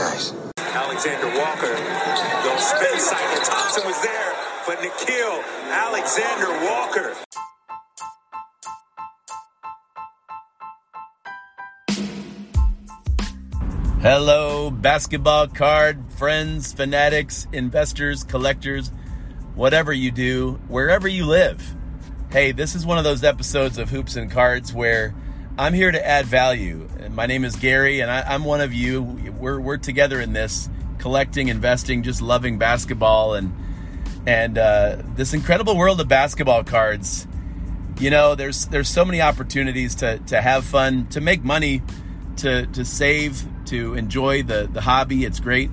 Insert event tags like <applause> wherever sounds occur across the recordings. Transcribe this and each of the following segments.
Guys. Alexander Walker, those spin cycle. Thompson was there, but Nickeil Alexander Walker. Hello, basketball card friends, fanatics, investors, collectors, whatever you do, wherever you live. Hey, this is one of those episodes of Hoops and Cards where I'm here to add value. My name is Gary, and I, am one of you. We're, we're together in this, collecting, investing, just loving basketball and and uh, this incredible world of basketball cards. You know, there's there's so many opportunities to to have fun, to make money, to to save, to enjoy the the hobby. It's great.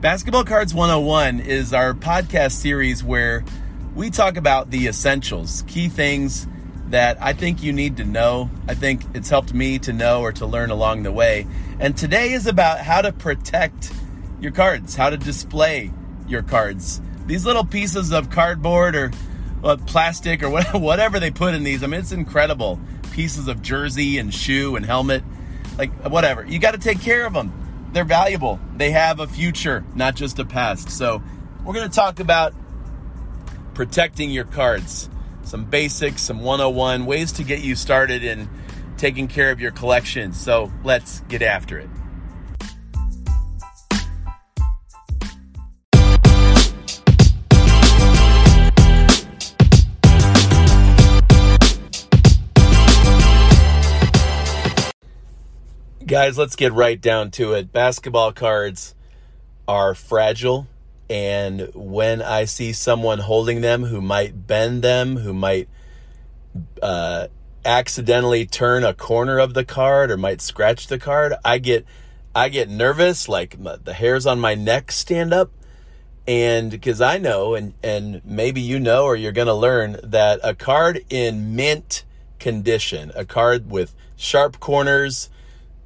Basketball Cards 101 is our podcast series where we talk about the essentials, key things that I think you need to know. I think it's helped me to know or to learn along the way. And today is about how to protect your cards, how to display your cards. These little pieces of cardboard or well, plastic or <laughs> whatever they put in these, I mean, it's incredible. Pieces of jersey and shoe and helmet, like whatever. You got to take care of them. They're valuable. They have a future, not just a past. So, we're going to talk about protecting your cards some basics, some 101 ways to get you started in taking care of your collection. So let's get after it. Guys, let's get right down to it. Basketball cards are fragile and when I see someone holding them who might bend them, who might uh, accidentally turn a corner of the card or might scratch the card, I get I get nervous, like the hairs on my neck stand up, and because I know, and and maybe you know, or you're gonna learn that a card in mint condition, a card with sharp corners,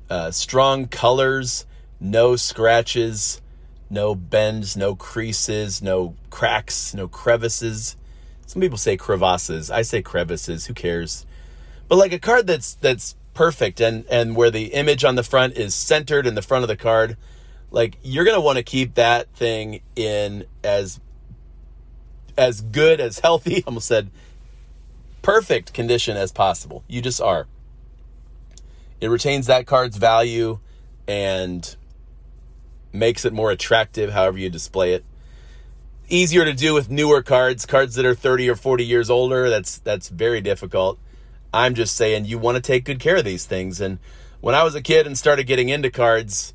uh, strong colors, no scratches no bends, no creases, no cracks, no crevices. Some people say crevasses. I say crevices. Who cares? But like a card that's that's perfect and and where the image on the front is centered in the front of the card, like you're gonna want to keep that thing in as as good as healthy. <laughs> Almost said perfect condition as possible. You just are. It retains that card's value and makes it more attractive, however you display it. Easier to do with newer cards, cards that are 30 or 40 years older. That's that's very difficult. I'm just saying you want to take good care of these things. And when I was a kid and started getting into cards,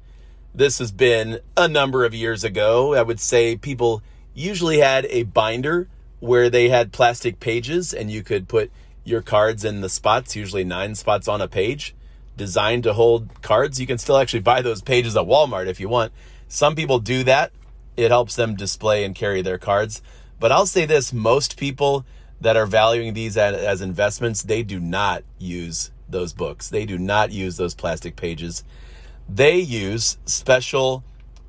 this has been a number of years ago. I would say people usually had a binder where they had plastic pages and you could put your cards in the spots, usually nine spots on a page designed to hold cards. You can still actually buy those pages at Walmart if you want. Some people do that. It helps them display and carry their cards. But I'll say this most people that are valuing these as, investments, they do not use those books. They do not use those plastic pages. They use special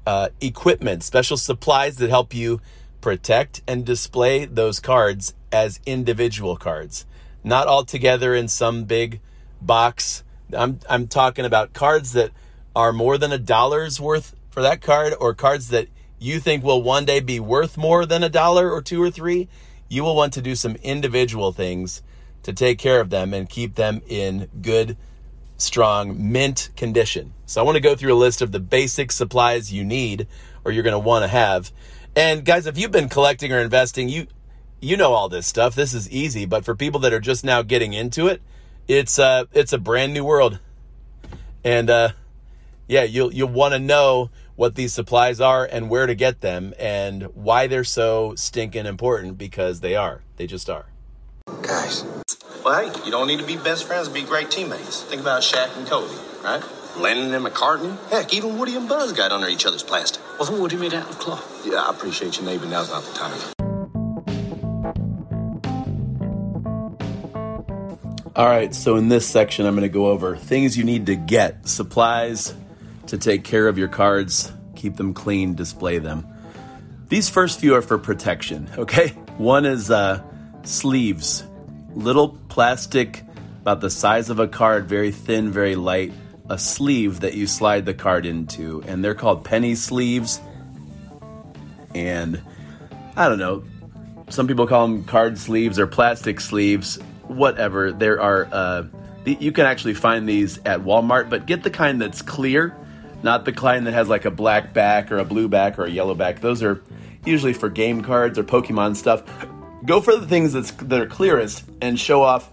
uh, equipment, special supplies that help you protect and display those cards as individual cards, not all together in some big box I'm I'm talking about cards that are more than a dollar's worth for that card or cards that you think will one day be worth more than a dollar or two or three. You will want to do some individual things to take care of them and keep them in good, strong mint condition. So I want to go through a list of the basic supplies you need or you're going to want to have. And guys, if you've been collecting or investing, you you know all this stuff. This is easy, but for people that are just now getting into it, it's uh it's a brand new world. And uh yeah, you'll you'll want to know what these supplies are and where to get them and why they're so stinking important because they are. They just are. Guys. Well, hey, you don't need to be best friends to be great teammates. Think about Shaq and Kobe, right? Lennon and McCartney. Heck, even Woody and Buzz got under each other's plastic. Wasn't Woody made out of cloth? Yeah, I appreciate your neighbor. Now's not the time. All right, so in this section, I'm going to go over things you need to get, supplies to take care of your cards, keep them clean, display them. These first few are for protection, <laughs> okay? One is uh, sleeves, little plastic, about the size of a card, very thin, very light a sleeve that you slide the card into, and they're called penny sleeves. And I don't know, some people call them card sleeves or plastic sleeves, whatever. There are, uh, you can actually find these at Walmart, but get the kind that's clear, not the kind that has like a black back or a blue back or a yellow back. Those are usually for game cards or Pokemon stuff. Go for the things that's, that are clearest and show off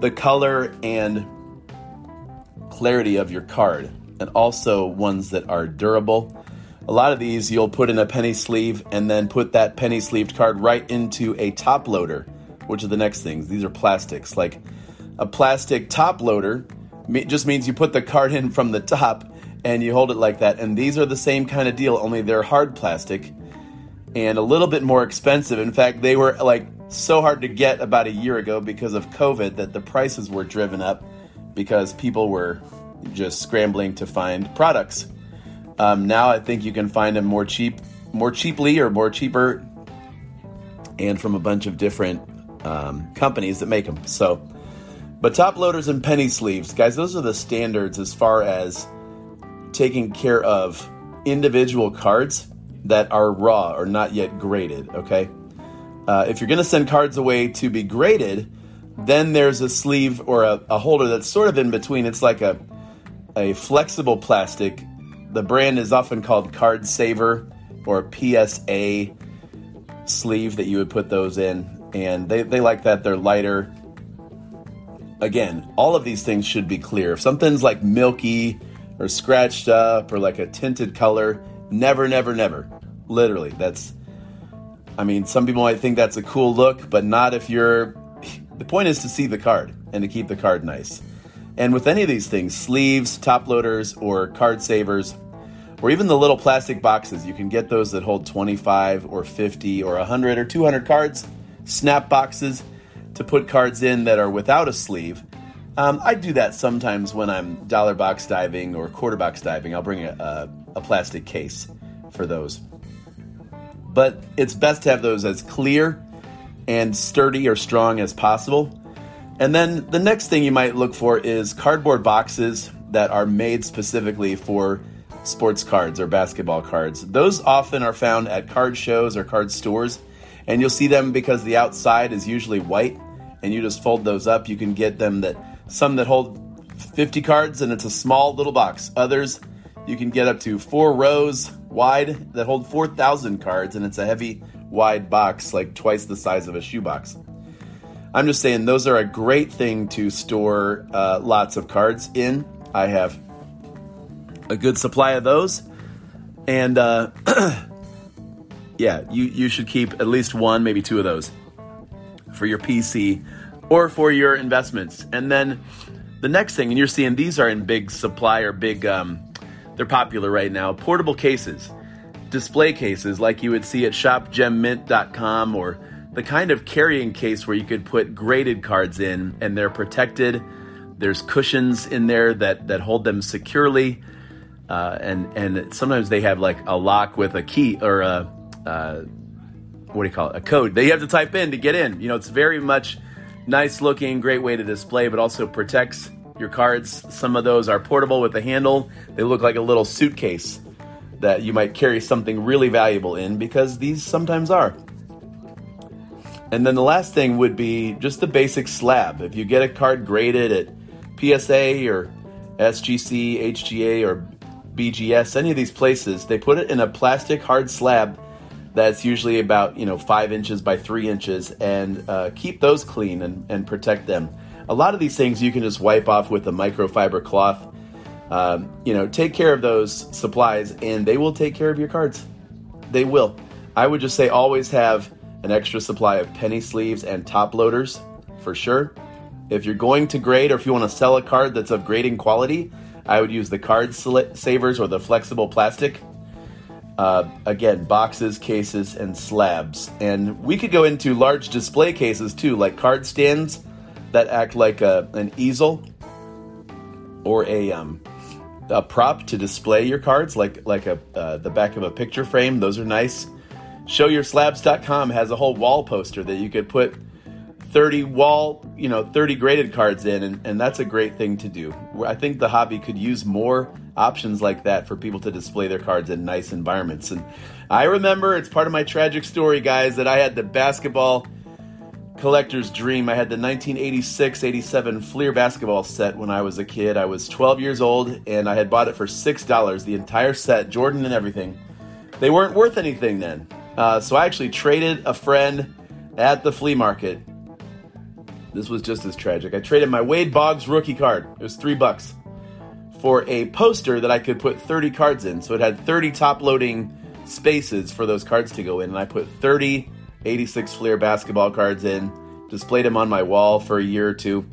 the color and clarity of your card, and also ones that are durable. A lot of these you'll put in a penny sleeve and then put that penny sleeved card right into a top loader, which are the next things. These are plastics. Like a plastic top loader just means you put the card in from the top and you hold it like that. And these are the same kind of deal, only they're hard plastic and a little bit more expensive. In fact, they were like so hard to get about a year ago because of COVID that the prices were driven up because people were just scrambling to find products. Um, now I think you can find them more cheap, more cheaply or more cheaper, and from a bunch of different um, companies that make them. So, but top loaders and penny sleeves, guys, those are the standards as far as taking care of individual cards that are raw or not yet graded. Okay, uh, if you're going to send cards away to be graded, then there's a sleeve or a, a holder that's sort of in between. It's like a a flexible plastic. The brand is often called Card Saver or PSA sleeve that you would put those in. And they, they like that. They're lighter. Again, all of these things should be clear. If something's like milky or scratched up or like a tinted color, never, never, never. Literally, that's. I mean, some people might think that's a cool look, but not if you're. <laughs> The point is to see the card and to keep the card nice. And with any of these things, sleeves, top loaders, or card savers, or even the little plastic boxes, you can get those that hold 25 or 50 or 100 or 200 cards, snap boxes to put cards in that are without a sleeve. Um, I do that sometimes when I'm dollar box diving or quarter box diving. I'll bring a, a, a plastic case for those. But it's best to have those as clear and sturdy or strong as possible and then the next thing you might look for is cardboard boxes that are made specifically for sports cards or basketball cards. Those often are found at card shows or card stores, and you'll see them because the outside is usually white, and you just fold those up. You can get them that some that hold 50 cards and it's a small little box. Others you can get up to four rows wide that hold 4,000 cards, and it's a heavy, wide box, like twice the size of a shoebox. I'm just saying those are a great thing to store uh, lots of cards in. I have a good supply of those, and uh, <clears throat> yeah, you you should keep at least one, maybe two of those for your PC or for your investments. And then the next thing, and you're seeing these are in big supply or big, um, they're popular right now. Portable cases, display cases like you would see at shopgemmint.com or the kind of carrying case where you could put graded cards in and they're protected. There's cushions in there that, that hold them securely. Uh, and, and sometimes they have like a lock with a key or a, uh, what do you call it? A code that you have to type in to get in. You know, it's very much nice looking, great way to display, but also protects your cards. Some of those are portable with a handle. They look like a little suitcase that you might carry something really valuable in because these sometimes are. And then the last thing would be just the basic slab. If you get a card graded at PSA or SGC, HGA, or BGS, any of these places, they put it in a plastic hard slab that's usually about you know five inches by three inches, and uh, keep those clean and, and protect them. A lot of these things you can just wipe off with a microfiber cloth. Um, you know, take care of those supplies, and they will take care of your cards. They will. I would just say always have an extra supply of penny sleeves and top loaders for sure. If you're going to grade or if you want to sell a card that's of grading quality, I would use the card savers or the flexible plastic. Uh, again, boxes, cases, and slabs. And we could go into large display cases too, like card stands that act like a, an easel or a, um, a prop to display your cards, like like a uh, the back of a picture frame. Those are nice. ShowYourSlabs.com has a whole wall poster that you could put 30 wall, you know, 30 graded cards in, and, and that's a great thing to do. I think the hobby could use more options like that for people to display their cards in nice environments. And I remember it's part of my tragic story, guys, that I had the basketball collector's dream. I had the 1986 87 Fleer basketball set when I was a kid. I was 12 years old and I had bought it for $6, the entire set, Jordan and everything. They weren't worth anything then. Uh, so I actually traded a friend at the flea market. This was just as tragic. I traded my Wade Boggs rookie card. It was three bucks for a poster that I could put 30 cards in. So it had 30 top loading spaces for those cards to go in. And I put 30 86 Fleer basketball cards in, displayed them on my wall for a year or two.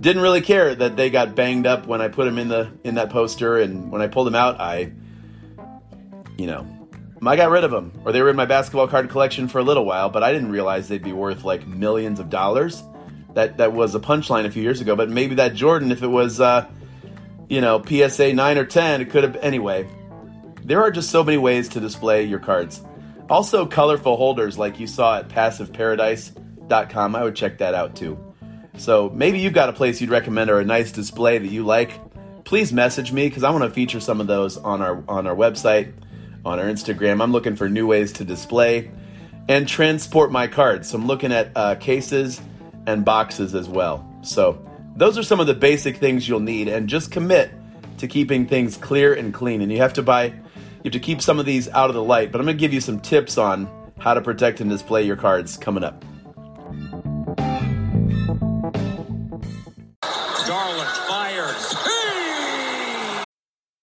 Didn't really care that they got banged up when I put them in the in that poster, and when I pulled them out, I, you know, I got rid of them, or they were in my basketball card collection for a little while. But I didn't realize they'd be worth like millions of dollars. That that was a punchline a few years ago. But maybe that Jordan, if it was, uh, you know, PSA nine or ten, it could have. Anyway, there are just so many ways to display your cards. Also, colorful holders like you saw at passiveparadise.com. I would check that out too. So maybe you've got a place you'd recommend or a nice display that you like. Please message me because I want to feature some of those on our on our website, on our Instagram. I'm looking for new ways to display and transport my cards. So I'm looking at uh, cases and boxes as well. So those are some of the basic things you'll need, and just commit to keeping things clear and clean. And you have to buy you have to keep some of these out of the light, but I'm to give you some tips on how to protect and display your cards coming up.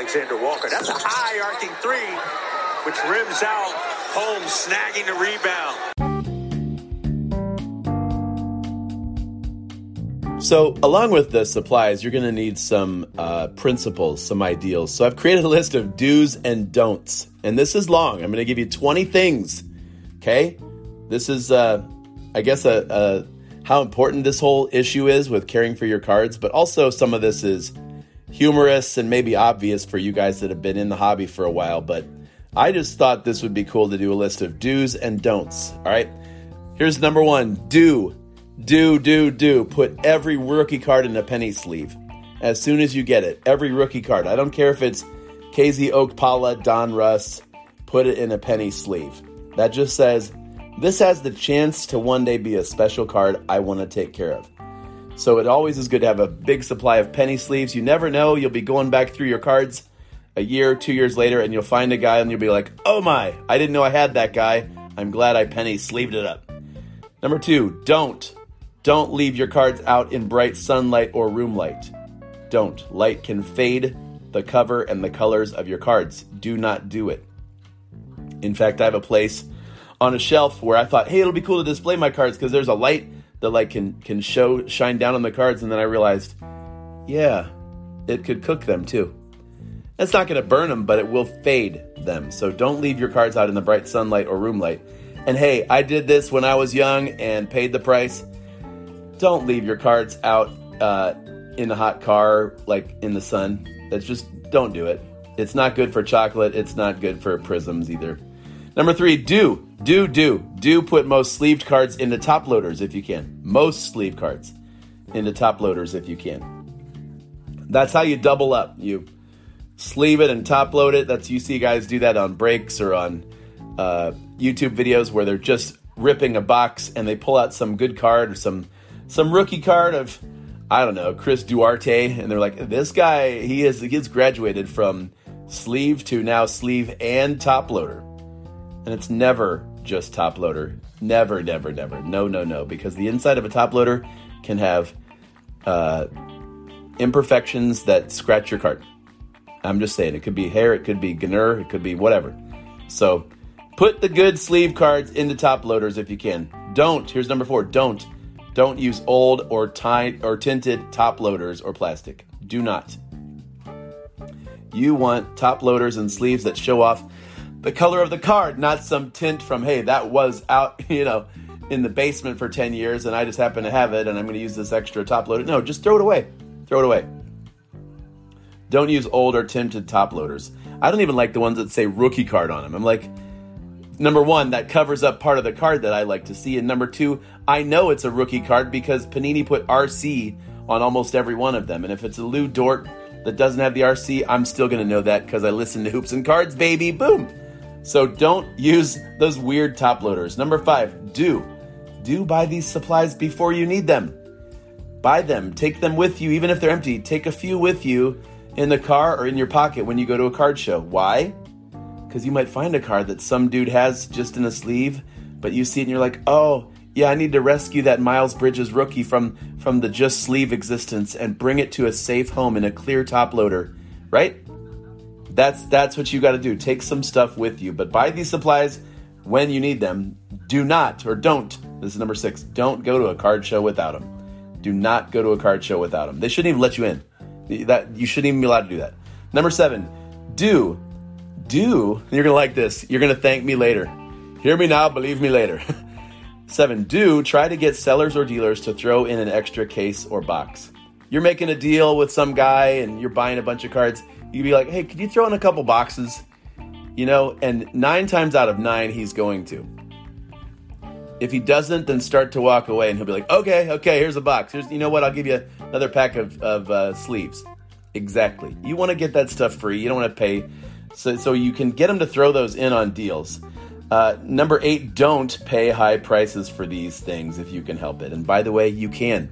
Alexander Walker. That's a high arcing three, which rims out. Holmes snagging the rebound. So, along with the supplies, you're going to need some uh, principles, some ideals. So, I've created a list of do's and don'ts, and this is long. I'm going to give you 20 things. Okay, this is, uh, I guess, a, a how important this whole issue is with caring for your cards, but also some of this is humorous and maybe obvious for you guys that have been in the hobby for a while, but I just thought this would be cool to do a list of do's and don'ts. All right. Here's number one do, do, do, do. Put every rookie card in a penny sleeve as soon as you get it. Every rookie card. I don't care if it's KZ Okpala, Donruss, put it in a penny sleeve. That just says this has the chance to one day be a special card I want to take care of. So it always is good to have a big supply of penny sleeves. You never know, you'll be going back through your cards a year, two years later, and you'll find a guy and you'll be like, oh my, I didn't know I had that guy. I'm glad I penny sleeved it up. Number two, don't. Don't leave your cards out in bright sunlight or room light. Don't. Light can fade the cover and the colors of your cards. Do not do it. In fact, I have a place on a shelf where I thought, hey, it'll be cool to display my cards because there's a light that like can can show shine down on the cards and then i realized yeah it could cook them too. It's not going to burn them but it will fade them. So don't leave your cards out in the bright sunlight or room light. And hey i did this when i was young and paid the price. Don't leave your cards out uh, in a hot car like in the sun. That's just don't do it. It's not good for chocolate. It's not good for prisms either. Number three, do, do, do, do put most sleeved cards into top loaders if you can. Most sleeve cards into top loaders if you can. That's how you double up. You sleeve it and top load it. That's you see guys do that on breaks or on uh, YouTube videos where they're just ripping a box and they pull out some good card or some some rookie card of I don't know Chris Duarte and they're like this guy he is he's graduated from sleeve to now sleeve and top loader and it's never just top loader. Never, never, never. No, no, no. Because the inside of a top loader can have uh, imperfections that scratch your card. I'm just saying, it could be hair, it could be Gnur, it could be whatever. So put the good sleeve cards into top loaders if you can. Don't, here's number four, don't Don't use old or tie or tinted top loaders or plastic. Do not. You want top loaders and sleeves that show off the color of the card, not some tint from hey, that was out, <laughs> you know, in the basement for 10 years and I just happen to have it and I'm going to use this extra top loader. No, just throw it away. Throw it away. Don't use old or tinted top loaders. I don't even like the ones that say rookie card on them. I'm like, number one, that covers up part of the card that I like to see. And number two, I know it's a rookie card because Panini put RC on almost every one of them. And if it's a Lu Dort that doesn't have the RC, I'm still going to know that because I listen to Hoops and Cards, baby. Boom. So don't use those weird top loaders. Number five, do. Do buy these supplies before you need them. Buy them, take them with you, even if they're empty. Take a few with you in the car or in your pocket when you go to a card show. Why? Because you might find a card that some dude has just in a sleeve, but you see it and you're like, oh, yeah, I need to rescue that Miles Bridges rookie from from the just sleeve existence and bring it to a safe home in a clear top loader, right? That's that's what you got to do. Take some stuff with you, but buy these supplies when you need them. Do not or don't. This is number 6. Don't go to a card show without them. Do not go to a card show without them. They shouldn't even let you in. That you shouldn't even be allowed to do that. Number 7. Do do, <laughs> you're going to like this. You're going to thank me later. Hear me now, believe me later. <laughs> Seven, do try to get sellers or dealers to throw in an extra case or box. You're making a deal with some guy and you're buying a bunch of cards. You'd be like, hey, could you throw in a couple boxes? You know, and nine times out of nine, he's going to. If he doesn't, then start to walk away and he'll be like, okay, okay, here's a box. Here's, you know what? I'll give you another pack of, of uh, sleeves. Exactly. You want to get that stuff free. You don't want to pay so, so you can get them to throw those in on deals. Uh, number eight, don't pay high prices for these things if you can help it. And by the way, you can,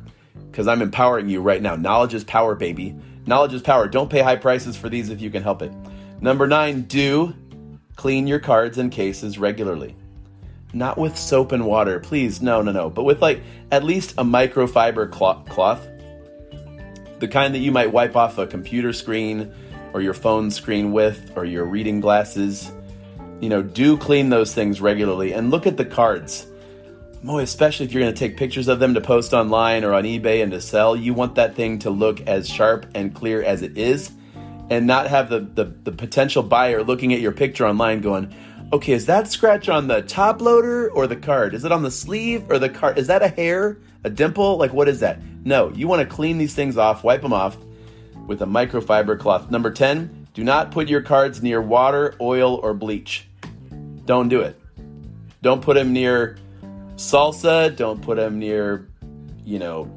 because I'm empowering you right now. Knowledge is power, baby. Knowledge is power. Don't pay high prices for these if you can help it. Number nine, do clean your cards and cases regularly. Not with soap and water, please. No, no, no. But with like at least a microfiber cloth, the kind that you might wipe off a computer screen or your phone screen with or your reading glasses. You know, do clean those things regularly and look at the cards. Boy, especially if you're going to take pictures of them to post online or on eBay and to sell, you want that thing to look as sharp and clear as it is and not have the, the, the potential buyer looking at your picture online going, okay, is that scratch on the top loader or the card? Is it on the sleeve or the card? Is that a hair, a dimple? Like, what is that? No, you want to clean these things off, wipe them off, with a microfiber cloth. Number 10, do not put your cards near water, oil, or bleach. Don't do it. Don't put them near salsa. Don't put them near, you know,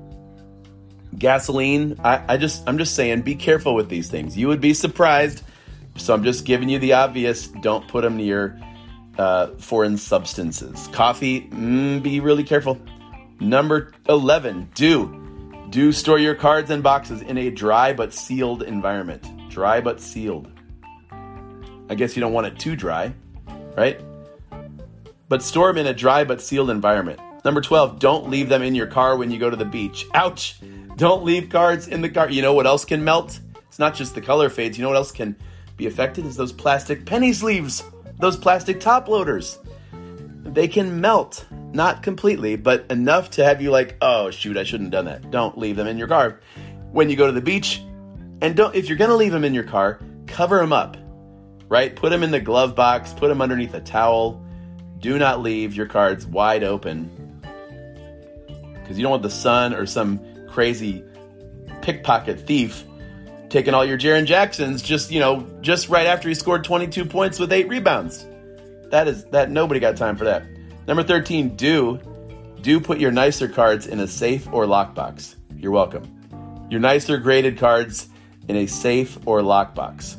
gasoline. I, I just, I'm just saying, be careful with these things. You would be surprised. So I'm just giving you the obvious. Don't put them near uh, foreign substances. Coffee, mm, be really careful. Number 11, do do store your cards and boxes in a dry but sealed environment. Dry but sealed. I guess you don't want it too dry, right? But store them in a dry but sealed environment. Number 12, don't leave them in your car when you go to the beach. Ouch! Don't leave cards in the car. You know what else can melt? It's not just the color fades. You know what else can be affected? Is those plastic penny sleeves, those plastic top loaders. They can melt. Not completely, but enough to have you like, oh shoot, I shouldn't have done that. Don't leave them in your car. When you go to the beach, and don't if you're gonna leave them in your car, cover them up. Right? Put them in the glove box, put them underneath a towel. Do not leave your cards wide open. Because you don't want the sun or some crazy pickpocket thief taking all your Jaren Jacksons just, you know, just right after he scored 22 points with 8 rebounds. That is that nobody got time for that. Number 13, do do put your nicer cards in a safe or lockbox. You're welcome. Your nicer graded cards in a safe or lockbox.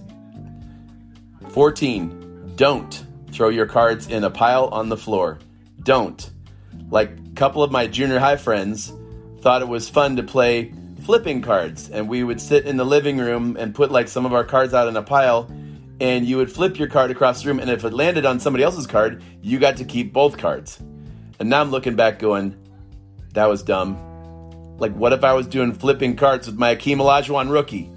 14, don't throw your cards in a pile on the floor. Don't. Like a couple of my junior high friends thought it was fun to play flipping cards and we would sit in the living room and put like some of our cards out in a pile and you would flip your card across the room, and if it landed on somebody else's card, you got to keep both cards. And now I'm looking back going, that was dumb. Like, what if I was doing flipping cards with my Akeem Olajuwon rookie?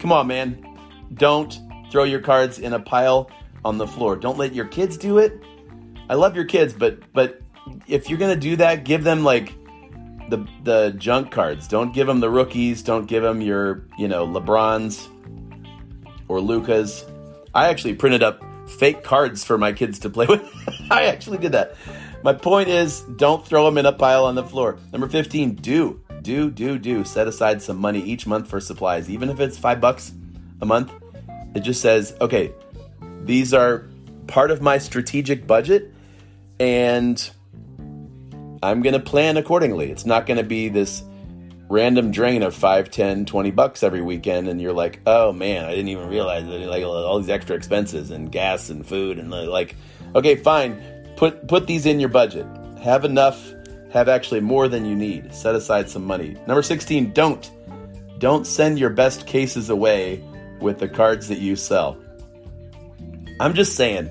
Come on, man. Don't throw your cards in a pile on the floor. Don't let your kids do it. I love your kids, but but if you're gonna do that, give them like the the junk cards. Don't give them the rookies. Don't give them your you know LeBrons or Lucas. I actually printed up fake cards for my kids to play <laughs> with. I actually did that. My point is, don't throw them in a pile on the floor. Number 15, do, do, do, do. Set aside some money each month for supplies, even if it's five bucks a month. It just says, okay, these are part of my strategic budget, and I'm going to plan accordingly. It's not going to be this random drain of 5 10 20 bucks every weekend and you're like oh man i didn't even realize that like all these extra expenses and gas and food and like okay fine. Put put these in your budget. Have enough have actually more than you need. Set aside some money. Number 16 don't don't send your best cases away with the cards that you sell i'm just saying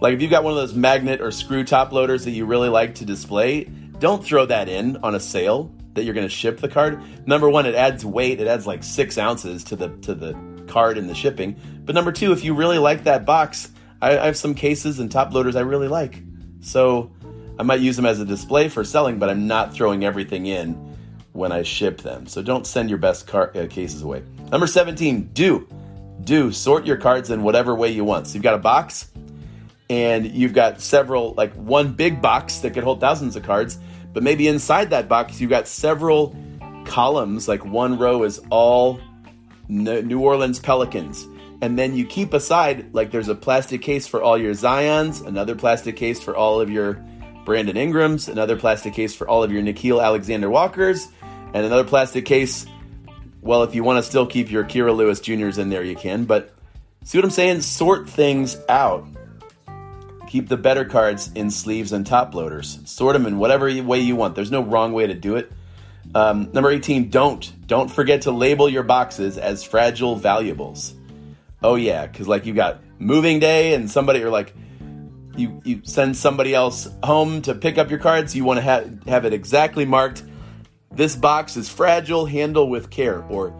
like if you've got one of those magnet or screw top loaders that you really like to display don't throw that in on a sale that you're going to ship the card. Number one, it adds weight. It adds like six ounces to the to the card and the shipping. But number two, if you really like that box, I, I have some cases and top loaders I really like. So I might use them as a display for selling, but I'm not throwing everything in when I ship them. So don't send your best car- uh, cases away. Number 17, do. Do sort your cards in whatever way you want. So you've got a box and you've got several, like one big box that could hold thousands of cards but maybe inside that box, you've got several columns, like one row is all New Orleans Pelicans. And then you keep aside, like there's a plastic case for all your Zions, another plastic case for all of your Brandon Ingrams, another plastic case for all of your Nickeil Alexander Walkers, and another plastic case. Well, if you want to still keep your Kira Lewis Juniors in there, you can. But see what I'm saying? Sort things out. Keep the better cards in sleeves and top loaders. Sort them in whatever way you want. There's no wrong way to do it. Um, number 18, don't. Don't forget to label your boxes as fragile valuables. Oh, yeah, because like you've got moving day and somebody, or like you, you send somebody else home to pick up your cards. You want to have, have it exactly marked. This box is fragile, handle with care. Or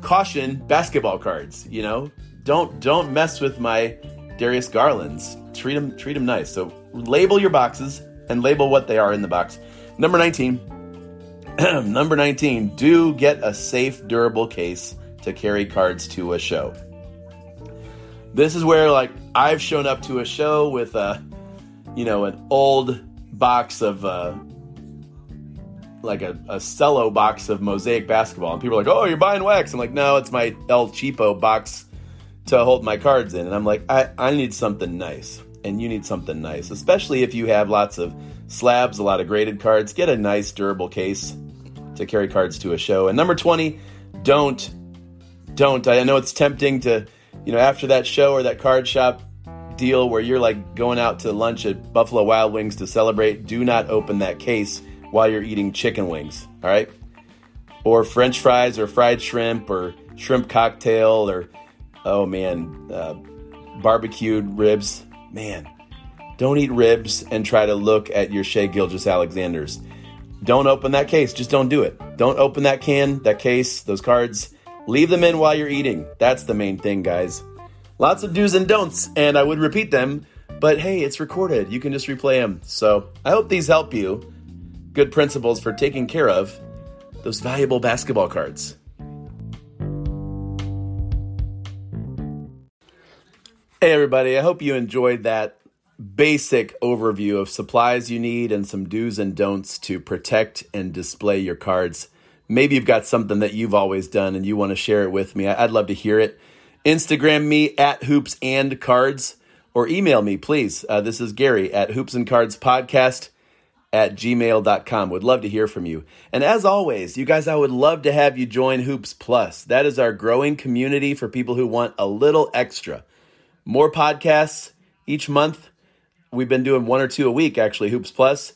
caution, basketball cards, you know? Don't don't mess with my Darius Garlands treat them treat them nice. So label your boxes and label what they are in the box. Number 19. <clears throat> number 19, do get a safe durable case to carry cards to a show. This is where like I've shown up to a show with a you know an old box of uh like a, a cello box of mosaic basketball and people are like oh you're buying wax i'm like no it's my el cheapo box to hold my cards in and i'm like i, I need something nice and you need something nice, especially if you have lots of slabs, a lot of graded cards. Get a nice, durable case to carry cards to a show. And number 20, don't, don't. I know it's tempting to, you know, after that show or that card shop deal where you're like going out to lunch at Buffalo Wild Wings to celebrate, do not open that case while you're eating chicken wings, all right? Or french fries or fried shrimp or shrimp cocktail or, oh man, uh, barbecued ribs man, don't eat ribs and try to look at your Shai Gilgeous Alexanders. Don't open that case. Just don't do it. Don't open that can, that case, those cards. Leave them in while you're eating. That's the main thing, guys. Lots of do's and don'ts, and I would repeat them, but hey, it's recorded. You can just replay them. So I hope these help you. Good principles for taking care of those valuable basketball cards. Hey, everybody. I hope you enjoyed that basic overview of supplies you need and some do's and don'ts to protect and display your cards. Maybe you've got something that you've always done and you want to share it with me. I'd love to hear it. Instagram me at hoops and cards or email me, please. Uh, this is Gary at hoops and cards podcast at gmail.com. Would love to hear from you. And as always, you guys, I would love to have you join Hoops Plus. That is our growing community for people who want a little extra more podcasts each month. We've been doing one or two a week, actually, Hoops Plus.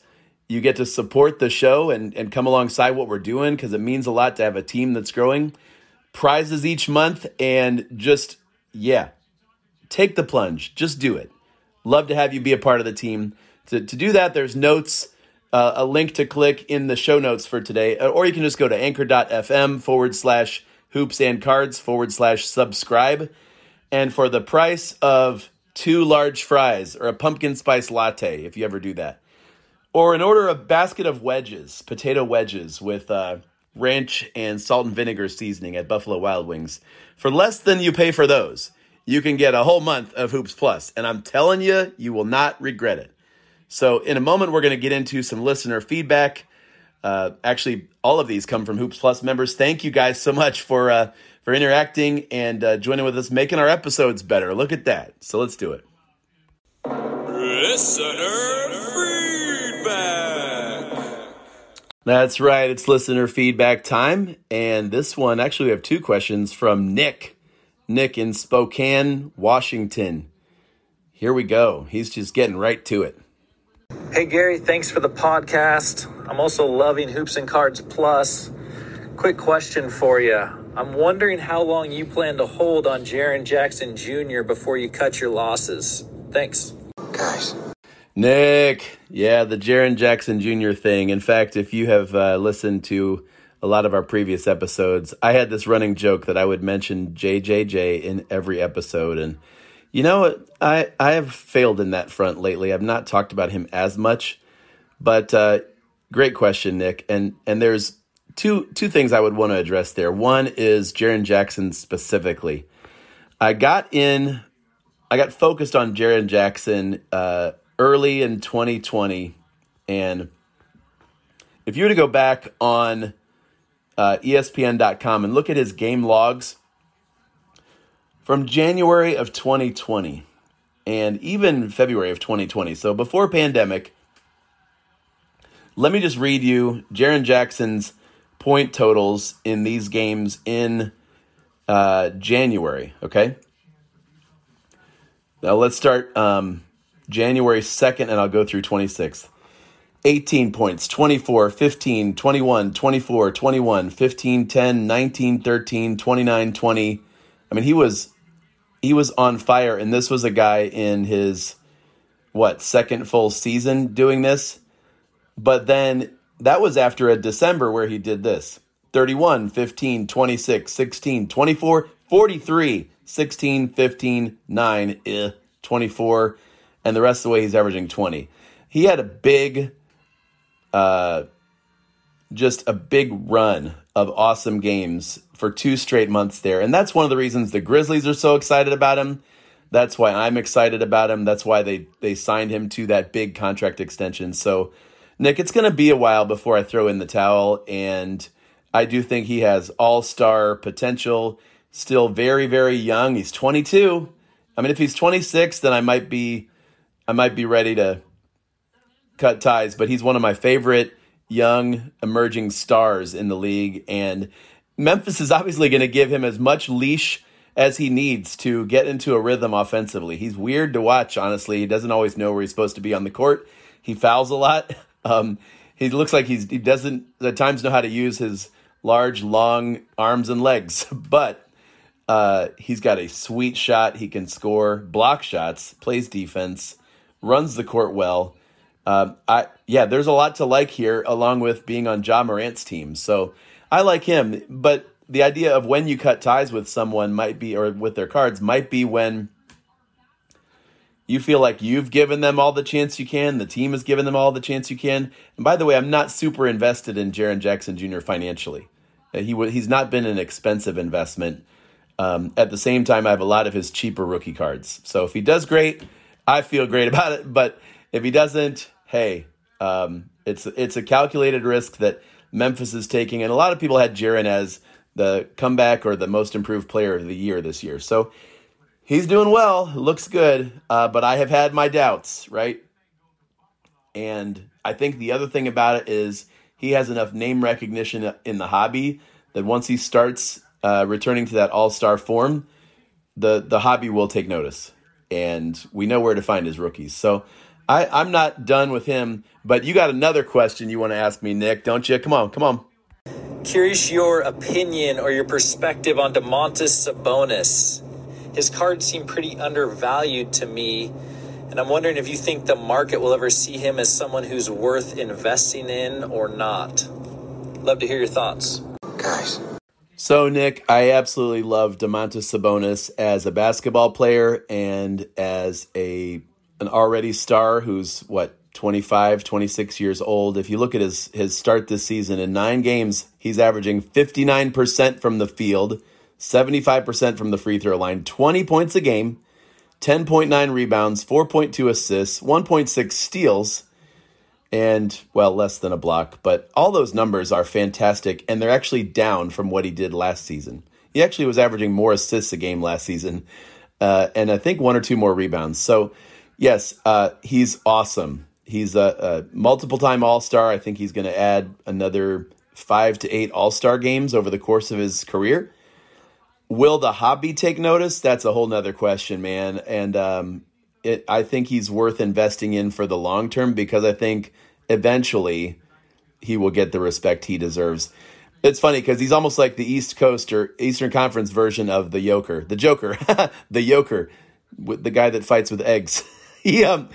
You get to support the show and, and come alongside what we're doing because it means a lot to have a team that's growing. Prizes each month and just, yeah, take the plunge. Just do it. Love to have you be a part of the team. To, to do that, there's notes, uh, a link to click in the show notes for today, uh, or you can just go to anchor.fm forward slash hoops and cards forward slash subscribe and for the price of two large fries or a pumpkin spice latte, if you ever do that, or an order a basket of wedges, potato wedges with uh, ranch and salt and vinegar seasoning at Buffalo Wild Wings. For less than you pay for those, you can get a whole month of Hoops Plus, and I'm telling you, you will not regret it. So, in a moment, we're going to get into some listener feedback. Uh, actually, all of these come from Hoops Plus members. Thank you guys so much for uh, for interacting and uh, joining with us, making our episodes better. Look at that. So let's do it. Listener feedback. That's right. It's listener feedback time. And this one, actually, we have two questions from Nick. Nick in Spokane, Washington. Here we go. He's just getting right to it. Hey Gary, thanks for the podcast. I'm also loving Hoops and Cards Plus. Quick question for you. I'm wondering how long you plan to hold on Jaren Jackson Jr. before you cut your losses. Thanks. Guys, Nick, yeah, the Jaren Jackson Jr. thing. In fact, if you have uh, listened to a lot of our previous episodes, I had this running joke that I would mention JJJ in every episode. And you know? I, I have failed in that front lately. I've not talked about him as much. But uh, great question, Nick. And and there's two two things I would want to address there. One is Jaren Jackson specifically. I got in I got focused on Jaren Jackson uh, early in 2020, and if you were to go back on uh, ESPN.com and look at his game logs from January of 2020 and even February of 2020, so before pandemic, let me just read you Jaren Jackson's point totals in these games in uh, January. Okay. Now let's start um, January 2nd, and I'll go through 26th. 18 points, 24, 15, 21, 24, 21, 15, 10, 19, 13, 29, 20. I mean, he was he was on fire and this was a guy in his what, second full season doing this. But then that was after a December where he did this. 31, 15, 26, 16, 24, 43, 16, 15, 9, eh, 24, and the rest of the way he's averaging 20. He had a big, uh, just a big run of awesome games for two straight months there. And that's one of the reasons the Grizzlies are so excited about him. That's why I'm excited about him. That's why they, they signed him to that big contract extension. So, Nick, it's going to be a while before I throw in the towel. And I do think he has all star potential. Still very, very young. He's 22. I mean, if he's 26, then I might be, I might be ready to cut ties. But he's one of my favorite young emerging stars in the league, and Memphis is obviously going to give him as much leash as he needs to get into a rhythm offensively. He's weird to watch, honestly. He doesn't always know where he's supposed to be on the court. He fouls a lot. <laughs> Um, he looks like he's he doesn't at times know how to use his large, long arms and legs, <laughs> but uh, he's got a sweet shot. He can score, block shots, plays defense, runs the court well. Um, I yeah, there's a lot to like here, along with being on Ja Morant's team. So I like him, but the idea of when you cut ties with someone might be, or with their cards, might be when you feel like you've given them all the chance you can, the team has given them all the chance you can. And by the way, I'm not super invested in Jaren Jackson Jr. financially. Uh, he he's not been an expensive investment. Um, at the same time, I have a lot of his cheaper rookie cards. So if he does great, I feel great <laughs> about it. But if he doesn't, hey, um, it's it's a calculated risk that Memphis is taking, and a lot of people had Jaren as the comeback or the most improved player of the year this year. So he's doing well, looks good, uh, but I have had my doubts, right? And I think the other thing about it is he has enough name recognition in the hobby that once he starts uh, returning to that all star form, the the hobby will take notice, and we know where to find his rookies. So I, I'm not done with him, but you got another question you want to ask me, Nick, don't you? Come on, come on. Curious your opinion or your perspective on Domantas Sabonis. His cards seem pretty undervalued to me, and I'm wondering if you think the market will ever see him as someone who's worth investing in or not. Love to hear your thoughts. guys, So, Nick, I absolutely love Domantas Sabonis as a basketball player and as a an already star who's what 25, 26 years old. If you look at his his start this season in 9 games, he's averaging 59% from the field, 75% from the free throw line, 20 points a game, 10.9 rebounds, 4.2 assists, 1.6 steals, and well, less than a block, but all those numbers are fantastic and they're actually down from what he did last season. He actually was averaging more assists a game last season. Uh, and I think one or two more rebounds. So, yes, uh, he's awesome. He's a, a multiple time All Star. I think he's going to add another five to eight All Star games over the course of his career. Will the hobby take notice? That's a whole nother question, man. And um, it, I think he's worth investing in for the long term because I think eventually he will get the respect he deserves. It's funny because he's almost like the East Coast or Eastern Conference version of the Joker, the Joker, <laughs> the Joker, the guy that fights with eggs. <laughs> <laughs> he um,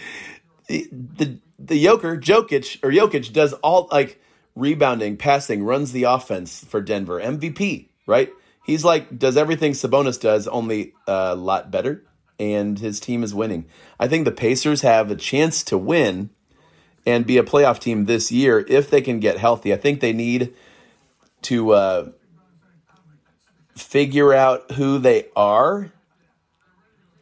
the the Joker, Jokic or Jokic does all like rebounding, passing, runs the offense for Denver. MVP, right? He's like does everything Sabonis does, only a lot better, and his team is winning. I think the Pacers have a chance to win and be a playoff team this year if they can get healthy. I think they need to uh, figure out who they are,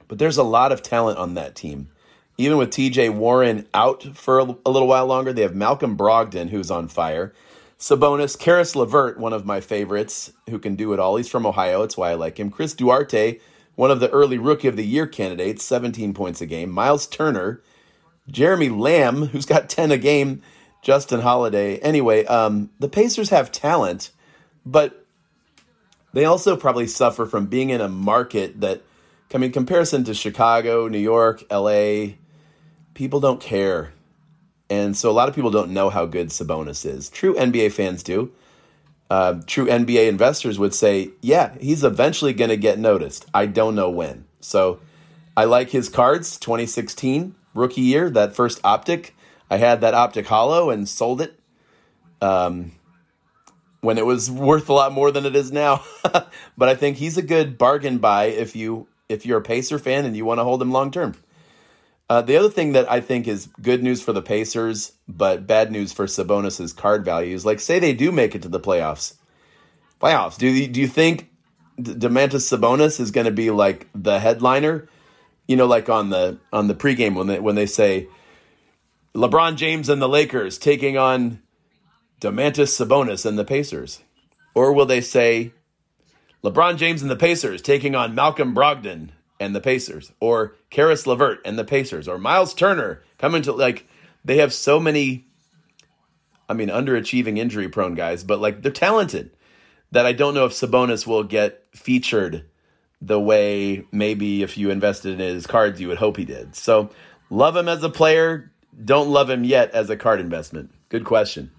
but there's a lot of talent on that team even with TJ Warren out for a, a, little while longer, they have Malcolm Brogdon, who's on fire. Sabonis, Caris LeVert, one of my favorites, who can do it all. He's from Ohio. That's why I like him. Chris Duarte, one of the early Rookie of the Year candidates, 17 points a game. Miles Turner, Jeremy Lamb, who's got 10 a game. Justin Holiday. Anyway, um, the Pacers have talent, but they also probably suffer from being in a market that, I mean, comparison to Chicago, New York, LA, people don't care. And so a lot of people don't know how good Sabonis is. True NBA fans do. Uh, true NBA investors would say, yeah, he's eventually going to get noticed. I don't know when. So I like his cards, 2016 rookie year, that first optic. I had that optic Holo and sold it um, when it was <laughs> worth a lot more than it is now. <laughs> but I think he's a good bargain buy if you if you're a Pacer fan and you want to hold him long term. Uh, the other thing that I think is good news for the Pacers, but bad news for Sabonis's card values, like say they do make it to the playoffs. Playoffs. Do you, do you think Domantas Sabonis is going to be like the headliner? You know, like on the on the pregame when they when they say LeBron James and the Lakers taking on Domantas Sabonis and the Pacers, or will they say LeBron James and the Pacers taking on Malcolm Brogdon and the Pacers, or Caris LeVert and the Pacers, or Miles Turner coming to like they have so many. I mean, underachieving, injury prone guys, but like they're talented. That I don't know if Sabonis will get featured the way maybe if you invested in his cards you would hope he did. So love him as a player, don't love him yet as a card investment. Good question.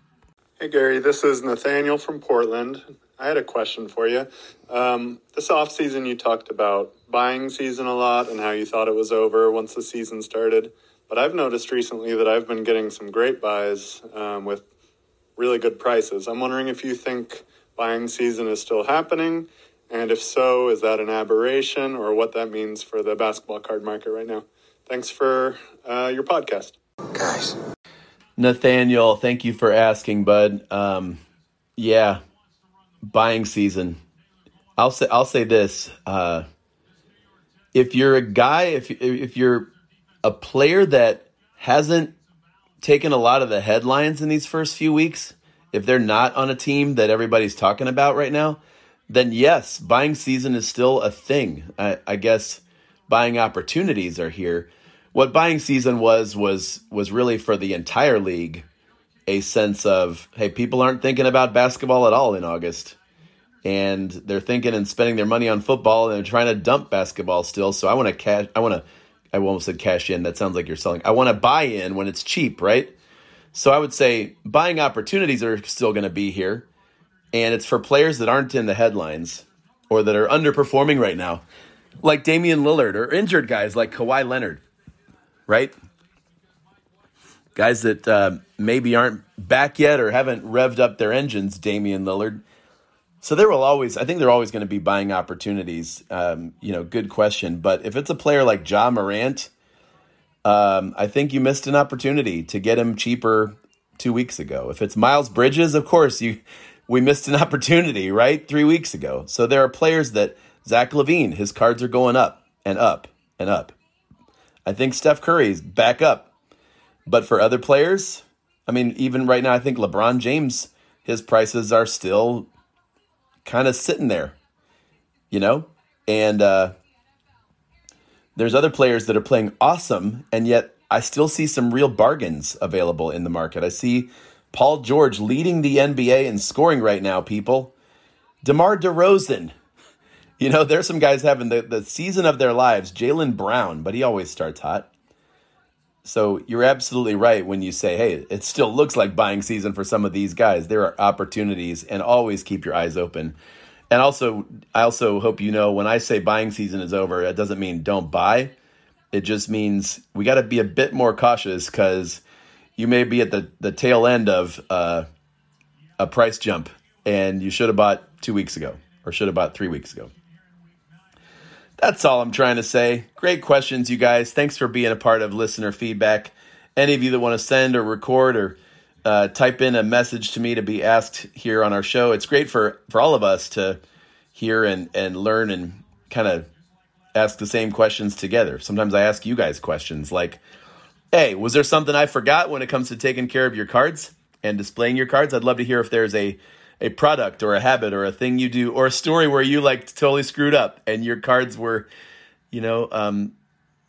Hey Gary, this is Nathaniel from Portland. I had a question for you. Um, this off season, you talked about buying season a lot and how you thought it was over once the season started. But I've noticed recently that I've been getting some great buys um, with really good prices. I'm wondering if you think buying season is still happening, and if so, is that an aberration or what that means for the basketball card market right now? Thanks for uh, your podcast, guys. Nathaniel, thank you for asking, bud. Um, yeah, buying season. I'll say I'll say this: uh, if you're a guy, if if you're a player that hasn't taken a lot of the headlines in these first few weeks, if they're not on a team that everybody's talking about right now, then yes, buying season is still a thing. I, I guess buying opportunities are here. What buying season was was was really for the entire league a sense of hey, people aren't thinking about basketball at all in August and they're thinking and spending their money on football and they're trying to dump basketball still. So I want to cash. I want to. I almost said cash in. That sounds like you're selling. I want to buy in when it's cheap, right? So I would say buying opportunities are still going to be here, and it's for players that aren't in the headlines or that are underperforming right now, like Damian Lillard or injured guys like Kawhi Leonard, right? Guys that uh, maybe aren't back yet or haven't revved up their engines. Damian Lillard so there will always, I think they're always going to be buying opportunities. Um, you know, good question. But if it's a player like Ja Morant, Um, I think you missed an opportunity to get him cheaper two weeks ago. If it's Miles Bridges, of course you we missed an <laughs> opportunity, right? Three weeks ago. So there are players that Zach LaVine, his cards are going up and up and up. I think Steph Curry's back up. But for other players, I mean, even right now, I think LeBron James, his prices are still kind of sitting there, you know? And uh, there's other players that are playing awesome, and yet I still see some real bargains available in the market. I see Paul George leading the NBA in scoring right now, people. DeMar DeRozan. You know, there's some guys having the, the season of their lives. Jaylen Brown, but he always starts hot. So you're absolutely right when you say, hey, it still looks like buying season for some of these guys. There are opportunities, and always keep your eyes open. And also, I also hope you know when I say buying season is over, it doesn't mean don't buy. It just means we got to be a bit more cautious because you may be at the, the tail end of uh, a price jump and you should have bought two weeks ago or should have bought three weeks ago. That's all I'm trying to say. Great questions, you guys. Thanks for being a part of listener feedback. Any of you that want to send or record or uh, type in a message to me to be asked here on our show, it's great for, for all of us to hear and, and learn and kind of ask the same questions together. Sometimes I ask you guys questions like, hey, was there something I forgot when it comes to taking care of your cards and displaying your cards? I'd love to hear if there's a a product or a habit or a thing you do or a story where you like totally screwed up and your cards were, you know, um,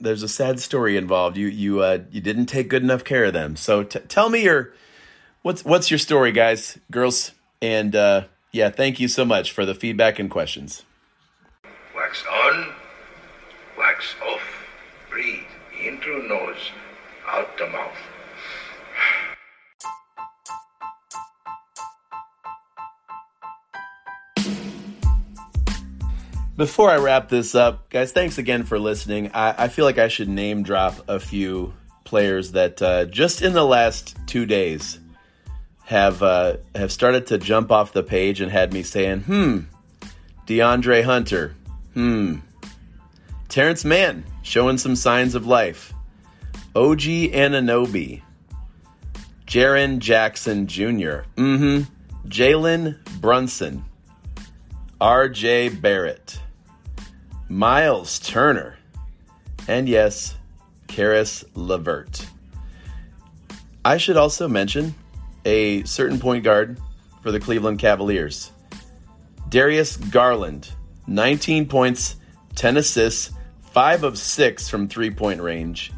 there's a sad story involved. You you uh, you didn't take good enough care of them. So t- tell me your what's what's your story, guys, girls, and uh, yeah, thank you so much for the feedback and questions. Wax on, wax off. Breathe in through nose, out the mouth. Before I wrap this up, guys, thanks again for listening. I, I feel like I should name drop a few players that uh, just in the last two days have uh, have started to jump off the page and had me saying, "Hmm, DeAndre Hunter, hmm, Terance Mann showing some signs of life, OG Anunoby, Jaren Jackson Jr., mm-hmm, Jalen Brunson, R.J. Barrett." Miles Turner, and yes, Caris LeVert. I should also mention a certain point guard for the Cleveland Cavaliers. Darius Garland, 19 points, 10 assists, 5 of 6 from three point range.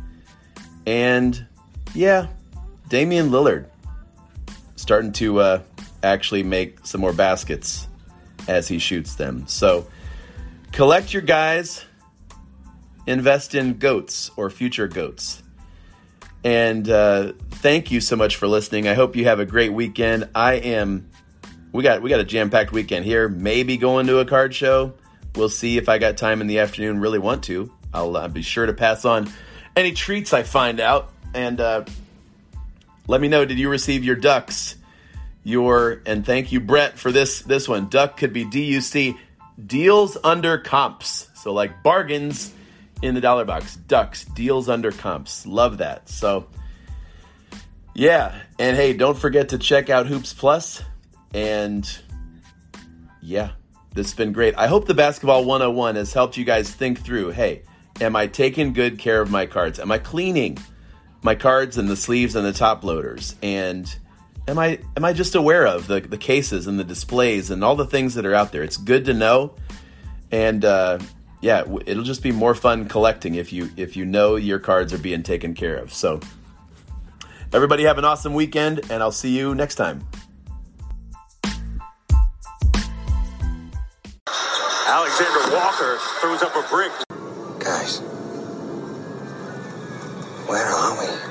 And yeah, Damian Lillard starting to uh, actually make some more baskets as he shoots them. So, Collect your guys, invest in goats or future goats. And uh, thank you so much for listening. I hope you have a great weekend. I am. We got we got a jam packed weekend here. Maybe going to a card show. We'll see if I got time in the afternoon. Really want to. I'll uh, be sure to pass on any treats I find out. And uh, let me know. Did you receive your ducks? Your and thank you, Brett, for this this one. Duck could be D U C deals under comps. So, like bargains in the dollar box, ducks, deals under comps. Love that. So, yeah. And hey, don't forget to check out Hoops Plus. And yeah, this has been great. I hope the Basketball 101 has helped you guys think through hey, am I taking good care of my cards? Am I cleaning my cards and the sleeves and the top loaders? And am I am I just aware of the the cases and the displays and all the things that are out there? It's good to know, and uh, yeah, it'll just be more fun collecting if you if you know your cards are being taken care of. So, everybody have an awesome weekend, and I'll see you next time. Alexander Walker throws up a brick. Guys, where are we?